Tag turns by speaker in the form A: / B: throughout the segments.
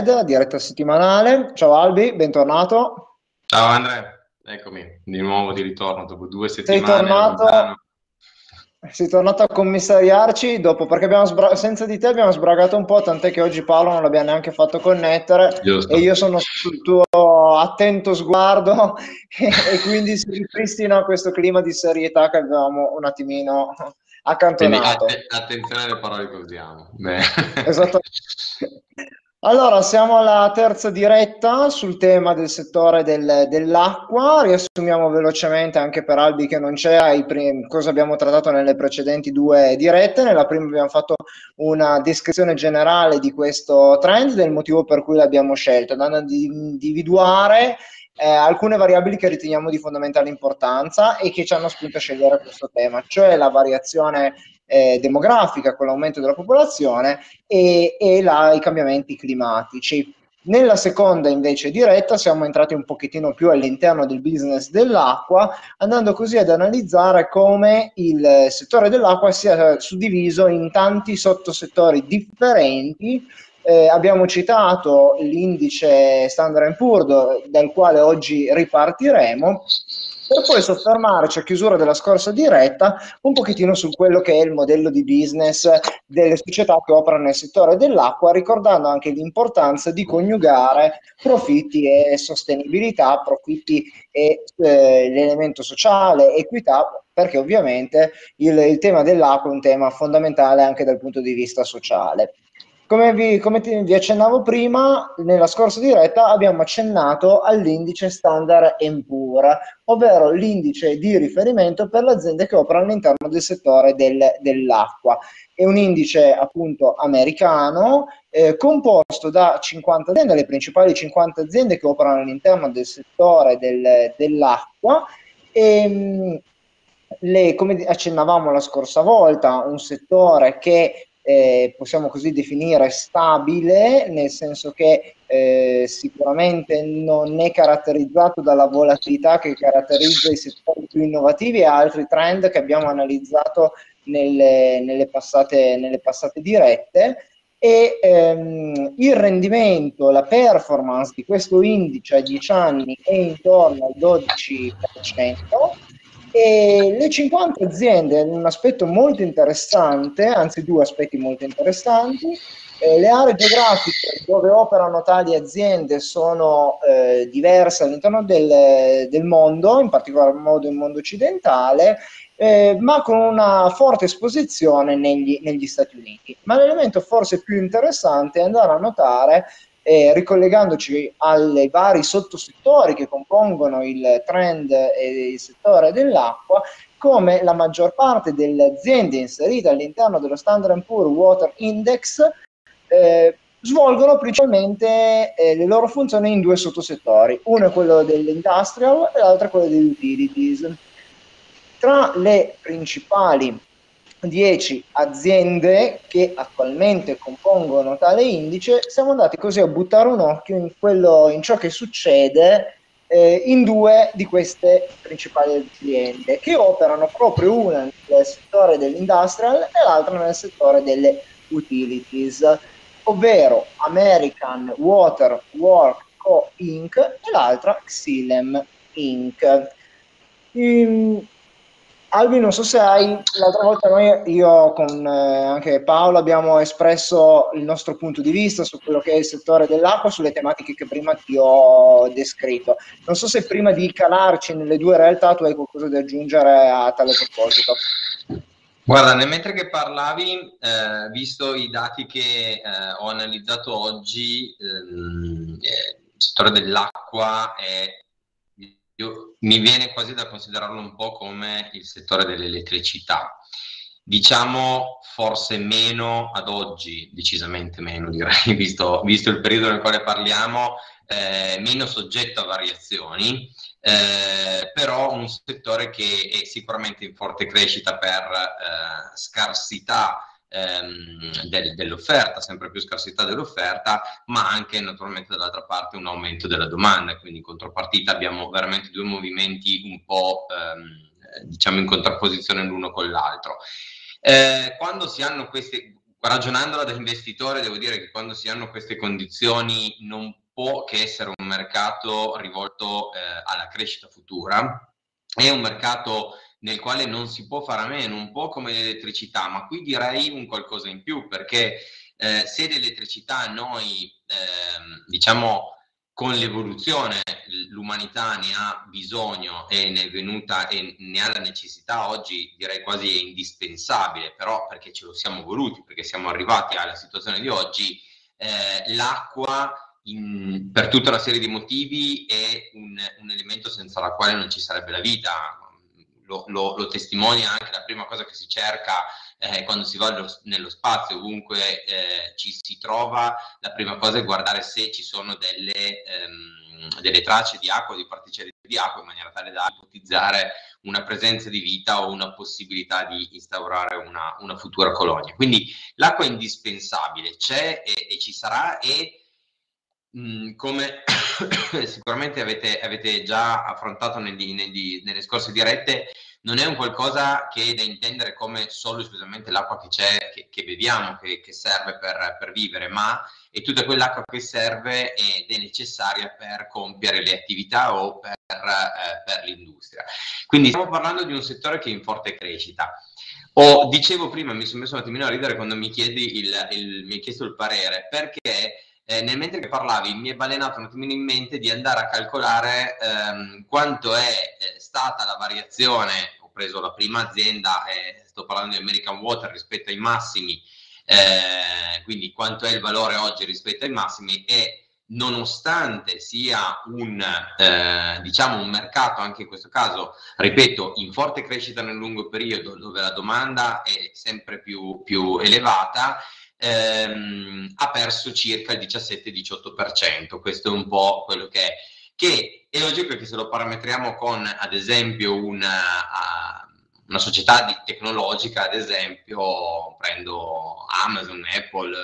A: diretta settimanale. Ciao Albi, bentornato.
B: Ciao Andrea, eccomi di nuovo di ritorno dopo due settimane.
A: Sei tornato, sei tornato a commissariarci dopo perché abbiamo sbra- senza di te abbiamo sbragato un po', tant'è che oggi Paolo non l'abbiamo neanche fatto connettere Giusto. e io sono sul tuo attento sguardo e, e quindi si ripristina questo clima di serietà che avevamo un attimino accantonato.
B: Quindi, att- attenzione alle parole che usiamo.
A: Esatto. Allora, siamo alla terza diretta sul tema del settore del, dell'acqua. Riassumiamo velocemente anche per Albi che non c'è prim- cosa abbiamo trattato nelle precedenti due dirette. Nella prima abbiamo fatto una descrizione generale di questo trend, del motivo per cui l'abbiamo scelto, andando ad individuare eh, alcune variabili che riteniamo di fondamentale importanza e che ci hanno spinto a scegliere questo tema, cioè la variazione eh, demografica con l'aumento della popolazione e, e la, i cambiamenti climatici. Nella seconda invece diretta siamo entrati un pochettino più all'interno del business dell'acqua, andando così ad analizzare come il settore dell'acqua sia suddiviso in tanti sottosettori differenti. Eh, abbiamo citato l'indice Standard Poor's dal quale oggi ripartiremo per poi soffermarci a chiusura della scorsa diretta un pochettino su quello che è il modello di business delle società che operano nel settore dell'acqua, ricordando anche l'importanza di coniugare profitti e sostenibilità, profitti e eh, l'elemento sociale, equità, perché ovviamente il, il tema dell'acqua è un tema fondamentale anche dal punto di vista sociale. Come vi, come ti, vi, accennavo prima, nella scorsa diretta abbiamo accennato all'indice standard Poor, ovvero l'indice di riferimento per le aziende che operano all'interno del settore del, dell'acqua. È un indice appunto americano eh, composto da 50 aziende, le principali 50 aziende che operano all'interno del settore del, dell'acqua. E, ehm, le, come accennavamo la scorsa volta, un settore che eh, possiamo così definire stabile, nel senso che eh, sicuramente non è caratterizzato dalla volatilità che caratterizza i settori più innovativi e altri trend che abbiamo analizzato nelle, nelle, passate, nelle passate dirette. E ehm, il rendimento, la performance di questo indice a 10 anni è intorno al 12%, e le 50 aziende un aspetto molto interessante, anzi due aspetti molto interessanti. Eh, le aree geografiche dove operano tali aziende sono eh, diverse all'interno del, del, mondo, in particolar modo il mondo occidentale, eh, ma con una forte esposizione negli, negli Stati Uniti. Ma l'elemento forse più interessante è andare a notare eh, ricollegandoci ai vari sottosettori che compongono il trend e il settore dell'acqua, come la maggior parte delle aziende inserite all'interno dello Standard Poor's Water Index eh, svolgono principalmente eh, le loro funzioni in due sottosettori, uno è quello dell'industrial e l'altro è quello degli utilities. Tra le principali 10 aziende che attualmente compongono tale indice, siamo andati così a buttare un occhio in, quello, in ciò che succede eh, in due di queste principali aziende che operano proprio una nel settore dell'industrial e l'altra nel settore delle utilities, ovvero American Water Work Co. Inc. e l'altra Xylem Inc. In, Albi, non so se hai, l'altra volta noi, io con eh, anche Paolo abbiamo espresso il nostro punto di vista su quello che è il settore dell'acqua, sulle tematiche che prima ti ho descritto. Non so se prima di calarci nelle due realtà tu hai qualcosa da aggiungere a tale proposito.
B: Guarda, mentre che parlavi, eh, visto i dati che eh, ho analizzato oggi, ehm, eh, il settore dell'acqua è io, mi viene quasi da considerarlo un po' come il settore dell'elettricità. Diciamo forse meno ad oggi, decisamente meno direi, visto, visto il periodo nel quale parliamo, eh, meno soggetto a variazioni, eh, però un settore che è sicuramente in forte crescita per eh, scarsità ehm, del, dell'offerta, sempre più scarsità dell'offerta, ma anche naturalmente dall'altra parte un aumento della domanda, quindi in contropartita abbiamo veramente due movimenti un po' ehm, diciamo in contrapposizione l'uno con l'altro. Eh, quando si hanno queste ragionandola da investitore, devo dire che quando si hanno queste condizioni non può che essere un mercato rivolto eh, alla crescita futura. È un mercato nel quale non si può fare a meno, un po' come l'elettricità, ma qui direi un qualcosa in più, perché eh, se l'elettricità noi, eh, diciamo, con l'evoluzione l'umanità ne ha bisogno e ne è venuta e ne ha la necessità oggi direi quasi è indispensabile però perché ce lo siamo voluti perché siamo arrivati alla situazione di oggi eh, l'acqua in, per tutta una serie di motivi è un, un, elemento senza la quale non ci sarebbe la vita lo, lo, lo testimonia anche la prima cosa che si cerca eh, quando si va nello, spazio, ovunque eh, ci si trova, la prima cosa è guardare se ci sono delle, ehm, delle tracce di acqua, di particelle di acqua, in maniera tale da ipotizzare una presenza di vita o una possibilità di instaurare una, una futura colonia. Quindi l'acqua è indispensabile, c'è e, e ci sarà e mh, come sicuramente avete, avete, già affrontato negli, negli, nelle scorse dirette, non è un qualcosa che è da intendere come solo esclusivamente l'acqua che c'è, che, che beviamo, che, che serve per, per, vivere, ma è tutta quell'acqua che serve ed è necessaria per compiere le attività o per, eh, per l'industria. Quindi stiamo parlando di un settore che è in forte crescita. O, dicevo prima, mi sono messo un attimino a ridere quando mi, chiedi il, il, mi hai chiesto il parere, perché eh, nel mentre che parlavi mi è balenato un attimino in mente di andare a calcolare ehm, quanto è eh, stata la variazione, ho preso la prima azienda, eh, sto parlando di American Water rispetto ai massimi, eh, quindi quanto è il valore oggi rispetto ai massimi e nonostante sia un, eh, diciamo un mercato, anche in questo caso, ripeto, in forte crescita nel lungo periodo, dove la domanda è sempre più, più elevata, ehm, ha perso circa il 17-18%. Questo è un po' quello che è. Che è logico che se lo parametriamo con, ad esempio, una, una società di, tecnologica, ad esempio, prendo Amazon, Apple,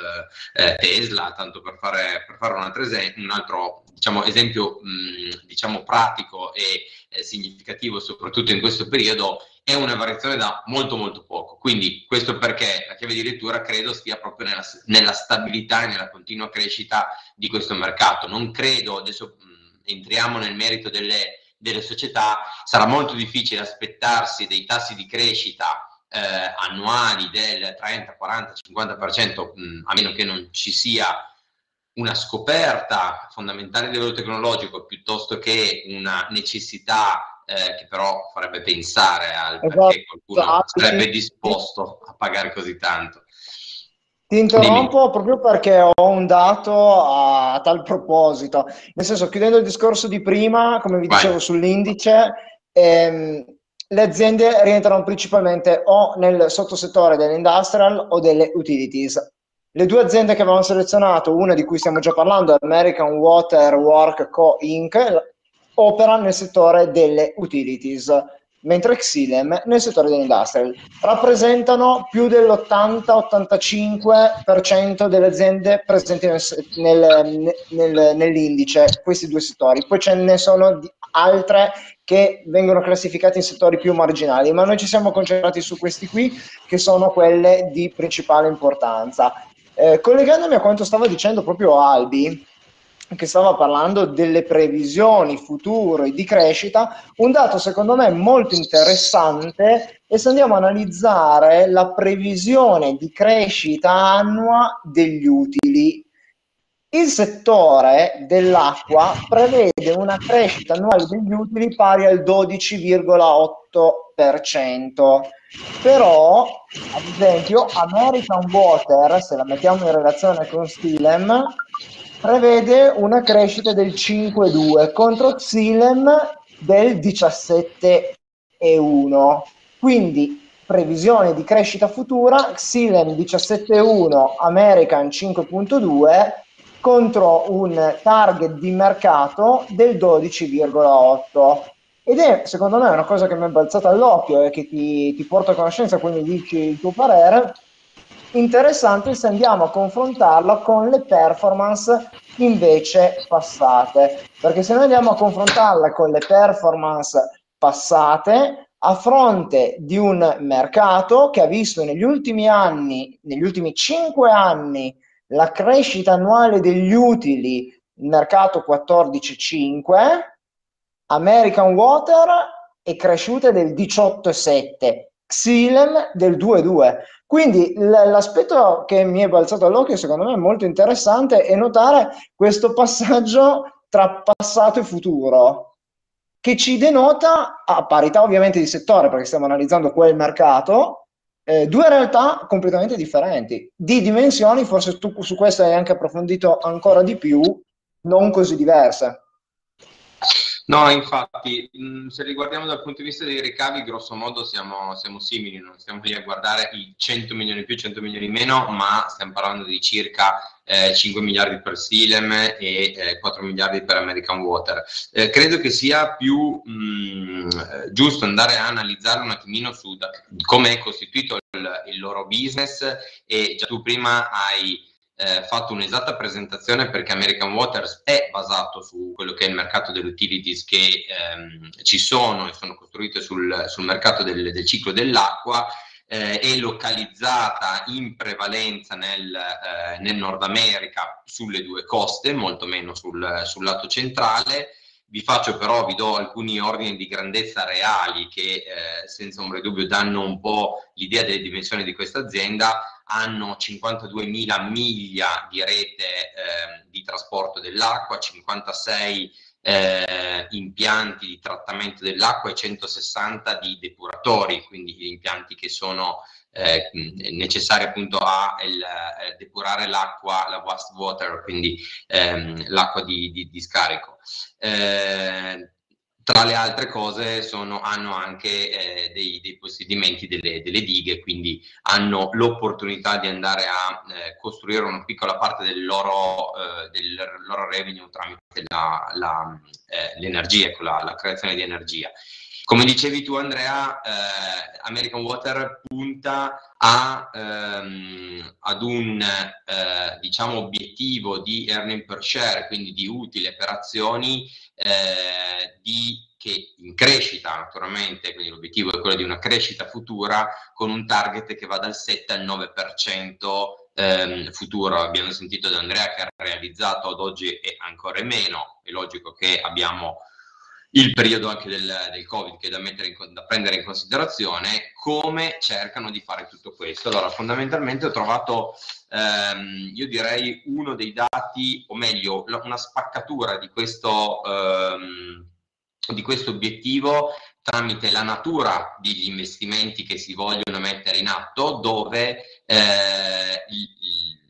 B: eh, Tesla, tanto per fare, per fare un altro, esempio, un altro diciamo, esempio mh, diciamo, pratico e eh, significativo, soprattutto in questo periodo, è una variazione da molto molto poco. Quindi questo perché la chiave di lettura credo stia proprio nella, nella stabilità e nella continua crescita di questo mercato. Non credo, adesso mh, entriamo nel merito delle, delle, società, sarà molto difficile aspettarsi dei tassi di crescita eh, annuali del 30, 40, 50%, mh, a meno che non ci sia una scoperta fondamentale a livello tecnologico piuttosto che una necessità eh, che però farebbe pensare al esatto, perché qualcuno esatto. sarebbe disposto a pagare così tanto.
A: Ti interrompo Dimmi. proprio perché ho un dato a, a, tal proposito, nel senso chiudendo il discorso di prima, come vi Vai. dicevo sull'indice, ehm, le aziende rientrano principalmente o nel sottosettore dell'industrial o delle utilities. Le due aziende che avevamo selezionato, una di cui stiamo già parlando, American Water Work Co. Inc., opera nel settore delle utilities, mentre Xilem nel settore dell'industrial. Rappresentano più dell'80-85% delle aziende presenti nel, nel, nel, nell'indice, questi due settori. Poi ce ne sono altre che vengono classificate in settori più marginali, ma noi ci siamo concentrati su questi qui, che sono quelle di principale importanza. Eh, collegandomi a quanto stava dicendo proprio Albi, che stava parlando delle previsioni future di crescita, un dato secondo me molto interessante è se andiamo a analizzare la previsione di crescita annua degli utili. Il settore dell'acqua prevede una crescita annuale degli utili pari al 12,8%. Però, ad esempio, American Water, se la mettiamo in relazione con Stilem, prevede una crescita del 5,2 contro Xilem del 17,1. Quindi previsione di crescita futura, Xilem 17,1, American 5,2 contro un target di mercato del 12,8. Ed è secondo me una cosa che mi è balzata all'occhio e che ti, ti porto a conoscenza, quindi dici il tuo parere interessante se andiamo a confrontarla con le performance invece passate, perché se noi andiamo a confrontarla con le performance passate, a fronte di un mercato che ha visto negli ultimi anni, negli ultimi cinque anni, la crescita annuale degli utili, il mercato 14,5, American Water è cresciuta del 18,7, Xylem del 2,2. Quindi l'aspetto che mi è balzato all'occhio, secondo me è molto interessante, è notare questo passaggio tra passato e futuro che ci denota, a parità ovviamente di settore, perché stiamo analizzando quel mercato, eh, due realtà completamente differenti, di dimensioni, forse tu su questo hai anche approfondito ancora di più, non così diverse.
B: No, infatti, mm, se riguardiamo dal punto di vista dei ricavi, grosso modo siamo, siamo simili, non stiamo lì a guardare i 100 milioni più, 100 milioni meno, ma stiamo parlando di circa eh, 5 miliardi per Silem e eh, 4 miliardi per American Water. Eh, credo che sia più mh, mm, giusto andare a analizzare un attimino su come è costituito il, il loro business e già tu prima hai eh, fatto un'esatta presentazione perché American Waters è basato su quello che è il mercato delle utilities che ehm, ci sono e sono costruite sul, sul mercato del, del, ciclo dell'acqua. Eh, è localizzata in prevalenza nel, eh, nel, Nord America sulle due coste, molto meno sul, sul lato centrale. Vi faccio però, vi do alcuni ordini di grandezza reali che eh, senza ombra di dubbio danno un po' l'idea delle dimensioni di questa azienda hanno 52.000 miglia di rete eh, di trasporto dell'acqua, 56 eh, impianti di trattamento dell'acqua e 160 di depuratori, quindi impianti che sono eh, necessari appunto a il, eh, depurare l'acqua, la wastewater, quindi ehm, l'acqua di, di, di scarico. Eh, tra le altre cose sono, hanno anche eh, dei, dei, possedimenti delle, delle, dighe, quindi hanno l'opportunità di andare a eh, costruire una piccola parte del loro, eh, del loro revenue tramite la, la, eh, l'energia, con la, la, creazione di energia. Come dicevi tu Andrea, eh, American Water punta a, ehm, ad un eh, diciamo, obiettivo di earning per share, quindi di utile per azioni eh, di, che in crescita naturalmente, quindi l'obiettivo è quello di una crescita futura con un target che va dal 7 al 9% ehm, futuro. Abbiamo sentito da Andrea che ha realizzato ad oggi e ancora meno, è logico che abbiamo il periodo anche del, del Covid che è da, in, da, prendere in considerazione, come cercano di fare tutto questo. Allora, fondamentalmente ho trovato, ehm, io direi, uno dei dati, o meglio, una spaccatura di questo, ehm, di questo obiettivo tramite la natura degli investimenti che si vogliono mettere in atto, dove eh, il,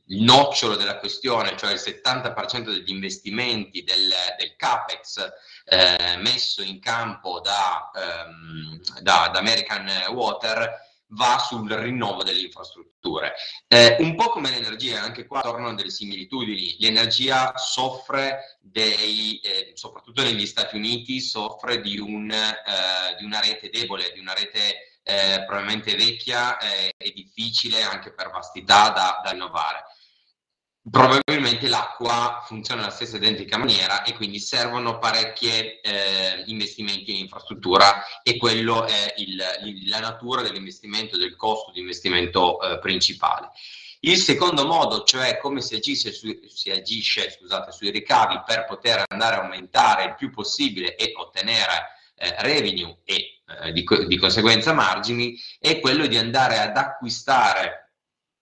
B: il nocciolo della questione, cioè il 70% degli investimenti del, del CAPEX, eh, messo in campo da, ehm, da, da, American Water va sul rinnovo delle infrastrutture. Eh, un po' come l'energia, anche qua tornano delle similitudini. L'energia soffre dei, eh, soprattutto negli Stati Uniti, soffre di, un, eh, di una rete debole, di una rete eh, probabilmente vecchia eh, e difficile anche per vastità da, da rinnovare probabilmente l'acqua funziona nella stessa identica maniera e quindi servono parecchi eh, investimenti in infrastruttura e quello è il, il, la natura dell'investimento, del costo di investimento eh, principale. Il secondo modo, cioè come si agisce, su, si agisce scusate, sui ricavi per poter andare a aumentare il più possibile e ottenere eh, revenue e eh, di, di conseguenza margini, è quello di andare ad acquistare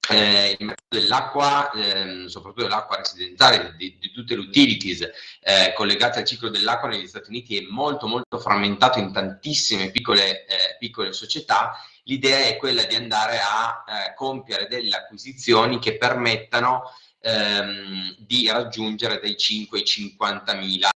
B: eh, il mercato dell'acqua, ehm, soprattutto dell'acqua residenziale, di, di, tutte le utilities eh, collegate al ciclo dell'acqua negli Stati Uniti è molto molto frammentato in tantissime piccole, eh, piccole società. L'idea è quella di andare a eh, compiere delle acquisizioni che permettano ehm, di raggiungere dai 5 ai 50 mila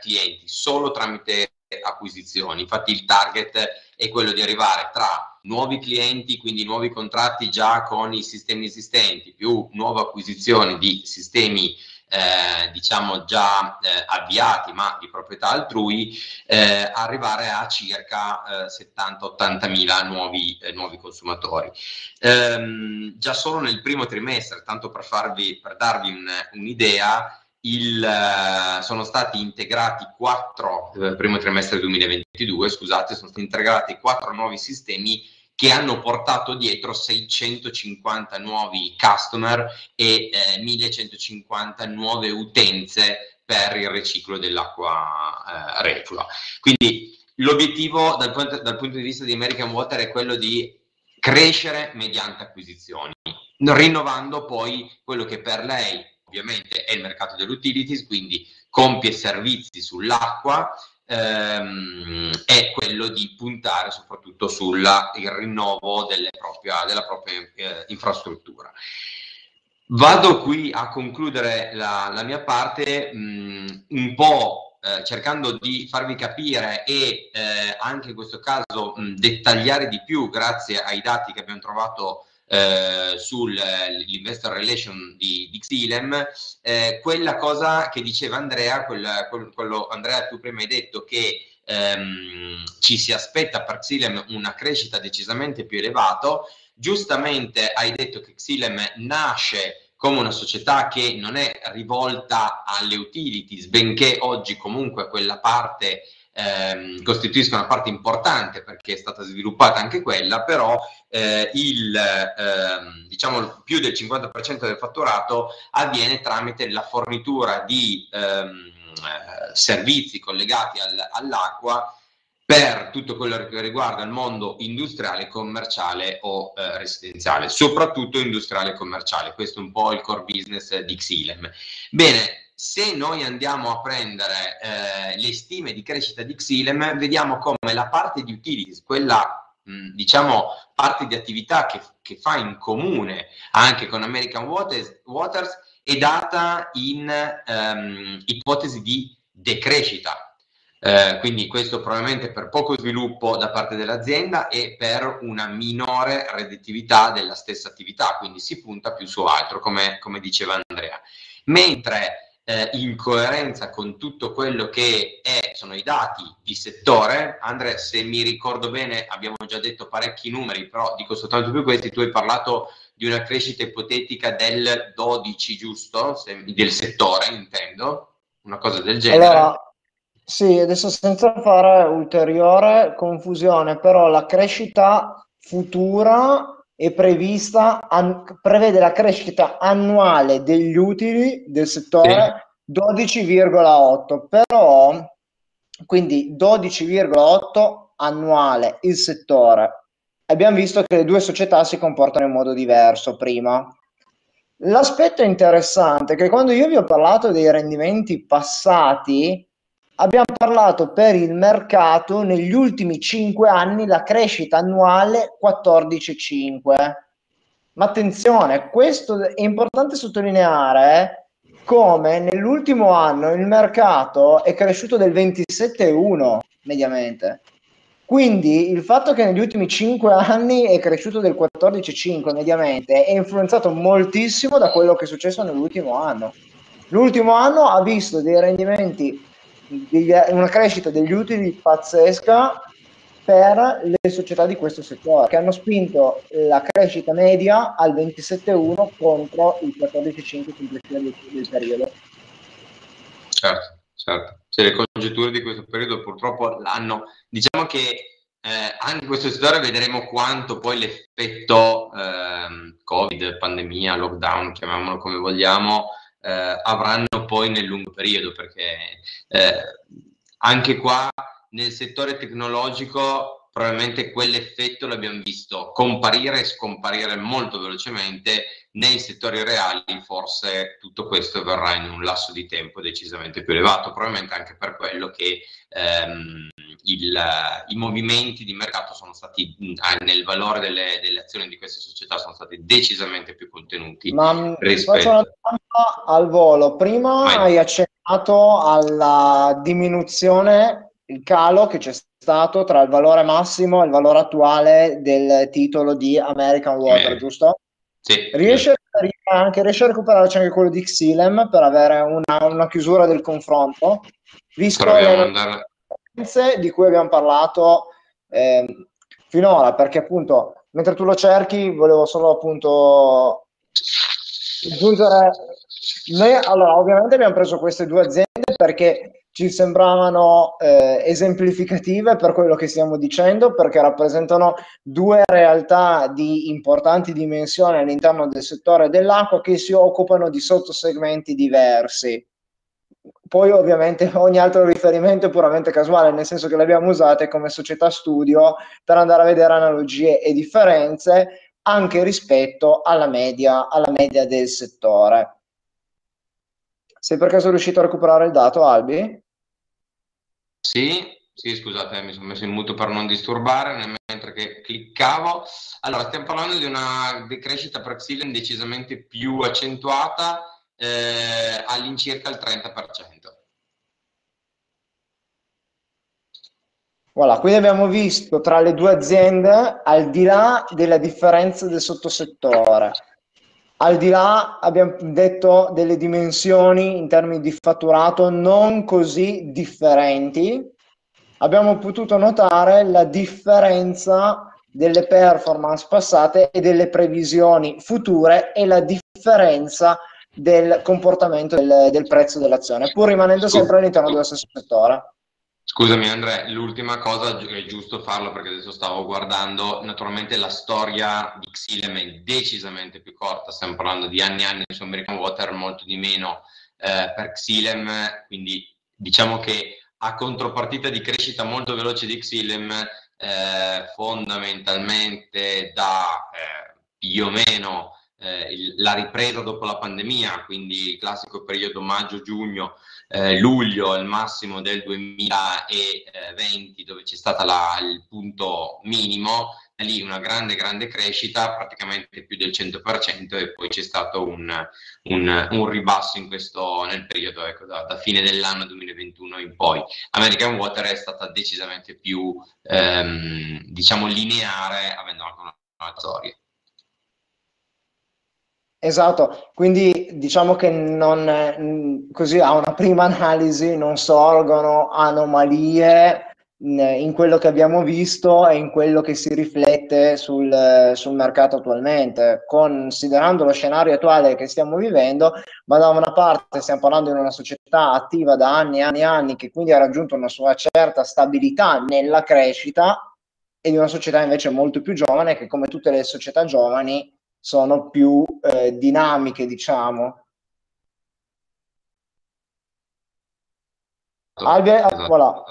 B: clienti solo tramite acquisizioni. Infatti il target è quello di arrivare tra nuovi clienti, quindi nuovi contratti già con i sistemi esistenti, più nuove acquisizioni di sistemi eh, diciamo già eh, avviati ma di proprietà altrui, eh, arrivare a circa 70-80 eh, mila nuovi, eh, nuovi consumatori. Ehm, già solo nel primo trimestre, tanto per, farvi, per darvi un, un'idea, il, uh, sono stati integrati quattro, eh, primo trimestre 2022, scusate, sono stati integrati quattro nuovi sistemi che hanno portato dietro 650 nuovi customer e eh, 1150 nuove utenze per il riciclo dell'acqua eh, reflua. Quindi l'obiettivo dal punto, dal punto di vista di American Water è quello di crescere mediante acquisizioni, rinnovando poi quello che per lei ovviamente è il mercato delle utilities, quindi compie servizi sull'acqua, ehm, è quello di puntare soprattutto sul rinnovo propria, della propria eh, infrastruttura. Vado qui a concludere la, la mia parte mh, un po' eh, cercando di farvi capire e eh, anche in questo caso mh, dettagliare di più grazie ai dati che abbiamo trovato eh, sull'investor relation di, di Xilem, eh, quella cosa che diceva Andrea, quel, quel, quello Andrea tu prima hai detto che ehm, ci si aspetta per Xilem una crescita decisamente più elevata, giustamente hai detto che Xilem nasce come una società che non è rivolta alle utilities, benché oggi comunque quella parte ehm, costituisca una parte importante perché è stata sviluppata anche quella, però eh, il, ehm, diciamo più del 50% del fatturato avviene tramite la fornitura di ehm, eh, servizi collegati al, all'acqua per tutto quello che riguarda il mondo industriale, commerciale o eh, residenziale, soprattutto industriale e commerciale. Questo è un po' il core business di Xilem. Bene, se noi andiamo a prendere eh, le stime di crescita di Xilem, vediamo come la parte di utilities, quella mh, diciamo parte di attività che, che, fa in comune anche con American Waters, Waters è data in um, ipotesi di decrescita. Eh, quindi questo probabilmente per poco sviluppo da parte dell'azienda e per una minore redditività della stessa attività, quindi si punta più su altro, come, come diceva Andrea. Mentre eh, in coerenza con tutto quello che è, sono i dati di settore. Andre, se mi ricordo bene, abbiamo già detto parecchi numeri, però dico soltanto più questi. Tu hai parlato di una crescita ipotetica del 12, giusto? Se, del settore, intendo, una cosa del genere.
A: Allora, sì, adesso senza fare ulteriore confusione, però la crescita futura è prevista, an- prevede la crescita annuale degli utili del settore sì. 12,8, però quindi 12,8 annuale il settore. Abbiamo visto che le due società si comportano in modo diverso prima. L'aspetto interessante è che quando io vi ho parlato dei rendimenti passati, abbiamo parlato per il mercato negli ultimi 5 anni la crescita annuale 14,5. Ma attenzione, questo è importante sottolineare come nell'ultimo anno il mercato è cresciuto del 27,1 mediamente. Quindi il fatto che negli ultimi 5 anni è cresciuto del 14,5 mediamente è influenzato moltissimo da quello che è successo nell'ultimo anno. L'ultimo anno ha visto dei rendimenti una crescita degli utili pazzesca per le società di questo settore che hanno spinto la crescita media al 27,1 contro il 14,5 complessivo del, del periodo.
B: Certo, certo. Se le congetture di questo periodo purtroppo l'hanno, diciamo che eh, anche in questo settore vedremo quanto poi l'effetto eh, Covid, pandemia, lockdown, chiamiamolo come vogliamo, eh, avranno poi nel lungo periodo, perché eh, anche qua nel settore tecnologico probabilmente quell'effetto l'abbiamo visto comparire e scomparire molto velocemente. Nei settori reali forse tutto questo verrà in un lasso di tempo decisamente più elevato, probabilmente anche per quello che ehm, il, i movimenti di mercato sono stati nel valore delle, delle, azioni di queste società sono stati decisamente più contenuti.
A: Ma mm, rispetto... faccio una domanda al volo. Prima Vai. hai accennato alla diminuzione, il calo che c'è stato tra il valore massimo e il valore attuale del titolo di American Water, eh. giusto?
B: Sì.
A: Riesce, a, anche, riesce a recuperarci anche quello di Xilem per avere una, una chiusura del confronto, visto le differenze di cui abbiamo parlato eh, finora, perché appunto mentre tu lo cerchi volevo solo appunto aggiungere Noi, allora, ovviamente abbiamo preso queste due aziende perché ci sembravano eh, esemplificative per quello che stiamo dicendo, perché rappresentano due realtà di importanti dimensioni all'interno del settore dell'acqua che si occupano di sottosegmenti diversi. Poi ovviamente ogni altro riferimento è puramente casuale, nel senso che le abbiamo usate come società studio per andare a vedere analogie e differenze anche rispetto alla media, alla media del settore. Sei per caso riuscito a recuperare il dato, Albi?
B: Sì, sì, scusate, mi sono messo in muto per non disturbare mentre che cliccavo. Allora, stiamo parlando di una decrescita per Xylem decisamente più accentuata, eh, all'incirca il 30%.
A: Voilà, quindi abbiamo visto tra le due aziende, al di là della differenza del sottosettore, al di là, abbiamo detto, delle dimensioni in termini di fatturato non così differenti, abbiamo potuto notare la differenza delle performance passate e delle previsioni future e la differenza del comportamento del, del prezzo dell'azione, pur rimanendo sempre all'interno dello stesso settore.
B: Scusami Andrea, l'ultima cosa è giusto farlo perché adesso stavo guardando, naturalmente la storia di Xilem è decisamente più corta, stiamo parlando di anni e anni su American Water, molto di meno eh, per Xilem, quindi diciamo che a contropartita di crescita molto veloce di Xilem, eh, fondamentalmente da eh, più o meno eh, il, la ripresa dopo la pandemia, quindi il classico periodo maggio-giugno, eh, luglio, il massimo del 2020, dove c'è stato il punto minimo, lì una grande, grande crescita, praticamente più del 100%, e poi c'è stato un, un, un ribasso in questo, nel periodo, ecco, da, da, fine dell'anno 2021 in poi. American Water è stata decisamente più, ehm, diciamo, lineare, avendo anche una storia.
A: Esatto, quindi diciamo che non, così a una prima analisi non sorgono anomalie in quello che abbiamo visto e in quello che si riflette sul, sul, mercato attualmente, considerando lo scenario attuale che stiamo vivendo, ma da una parte stiamo parlando di una società attiva da anni e anni e anni che quindi ha raggiunto una sua certa stabilità nella crescita e di una società invece molto più giovane che come tutte le società giovani sono più eh, dinamiche, diciamo.
B: Albe, esatto. voilà.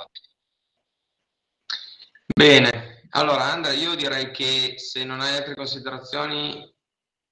B: Bene, allora Andrea, io direi che se non hai altre considerazioni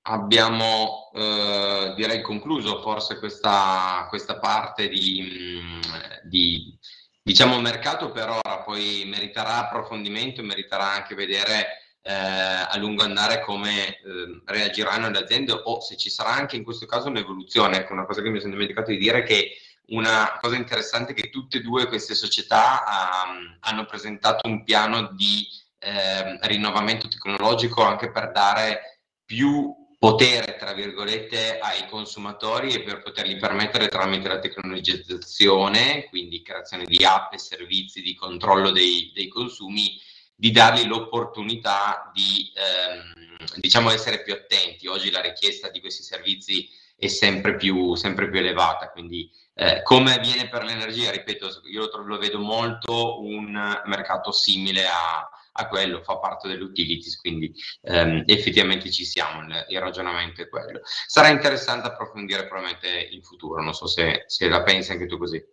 B: abbiamo eh, direi concluso forse questa, questa parte di, mm, di diciamo mercato per ora, poi meriterà approfondimento, meriterà anche vedere eh, a lungo andare come eh, reagiranno le aziende o se ci sarà anche in questo caso un'evoluzione. Ecco, una cosa che mi sono dimenticato di dire è che una cosa interessante è che tutte e due queste società um, hanno presentato un piano di eh, rinnovamento tecnologico anche per dare più potere, tra virgolette, ai consumatori e per potergli permettere tramite la tecnologizzazione, quindi creazione di app e servizi di controllo dei, dei consumi, di dargli l'opportunità di ehm, diciamo essere più attenti. Oggi la richiesta di questi servizi è sempre più, sempre più elevata, quindi eh, come avviene per l'energia, ripeto, io lo, lo, vedo molto un mercato simile a, a quello, fa parte dell'utilities, quindi ehm, effettivamente ci siamo, il, il, ragionamento è quello. Sarà interessante approfondire probabilmente in futuro, non so se, se la pensi anche tu così.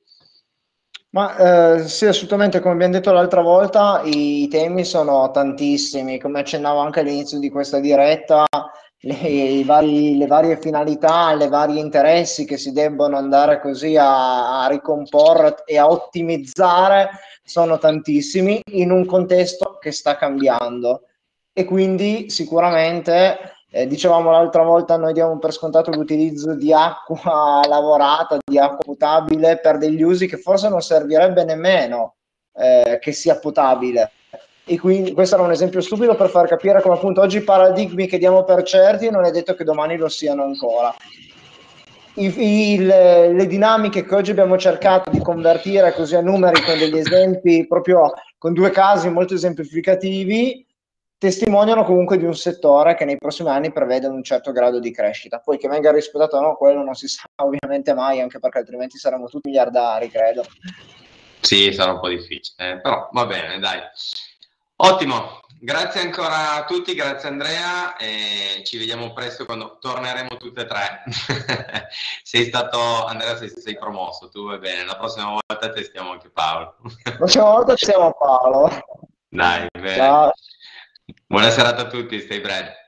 A: Ma eh, sì, assolutamente, come abbiamo detto l'altra volta, i temi sono tantissimi, come accennavo anche all'inizio di questa diretta, le, vari, le varie finalità, le varie interessi che si debbono andare così a, a ricomporre e a ottimizzare sono tantissimi in un contesto che sta cambiando. E quindi sicuramente eh, dicevamo l'altra volta, noi diamo per scontato l'utilizzo di acqua lavorata, di acqua potabile per degli usi che forse non servirebbe nemmeno eh, che sia potabile. E quindi questo era un esempio stupido per far capire come appunto oggi i paradigmi che diamo per certi non è detto che domani lo siano ancora. I, le, dinamiche che oggi abbiamo cercato di convertire così a numeri con degli esempi, proprio con due casi molto esemplificativi, testimoniano comunque di un settore che nei prossimi anni prevede un certo grado di crescita. Poi che venga rispettato o no, quello non si sa ovviamente mai, anche perché altrimenti saremmo tutti miliardari, credo.
B: Sì, sarà un po' difficile, eh, però va bene, dai. Ottimo, grazie ancora a tutti, grazie Andrea e ci vediamo presto quando torneremo tutte e tre. sei stato, Andrea, sei, sei, promosso, tu va bene, la prossima volta testiamo anche Paolo.
A: la prossima volta testiamo Paolo.
B: Dai, bene. Ciao. Buona serata a tutti, stay bread.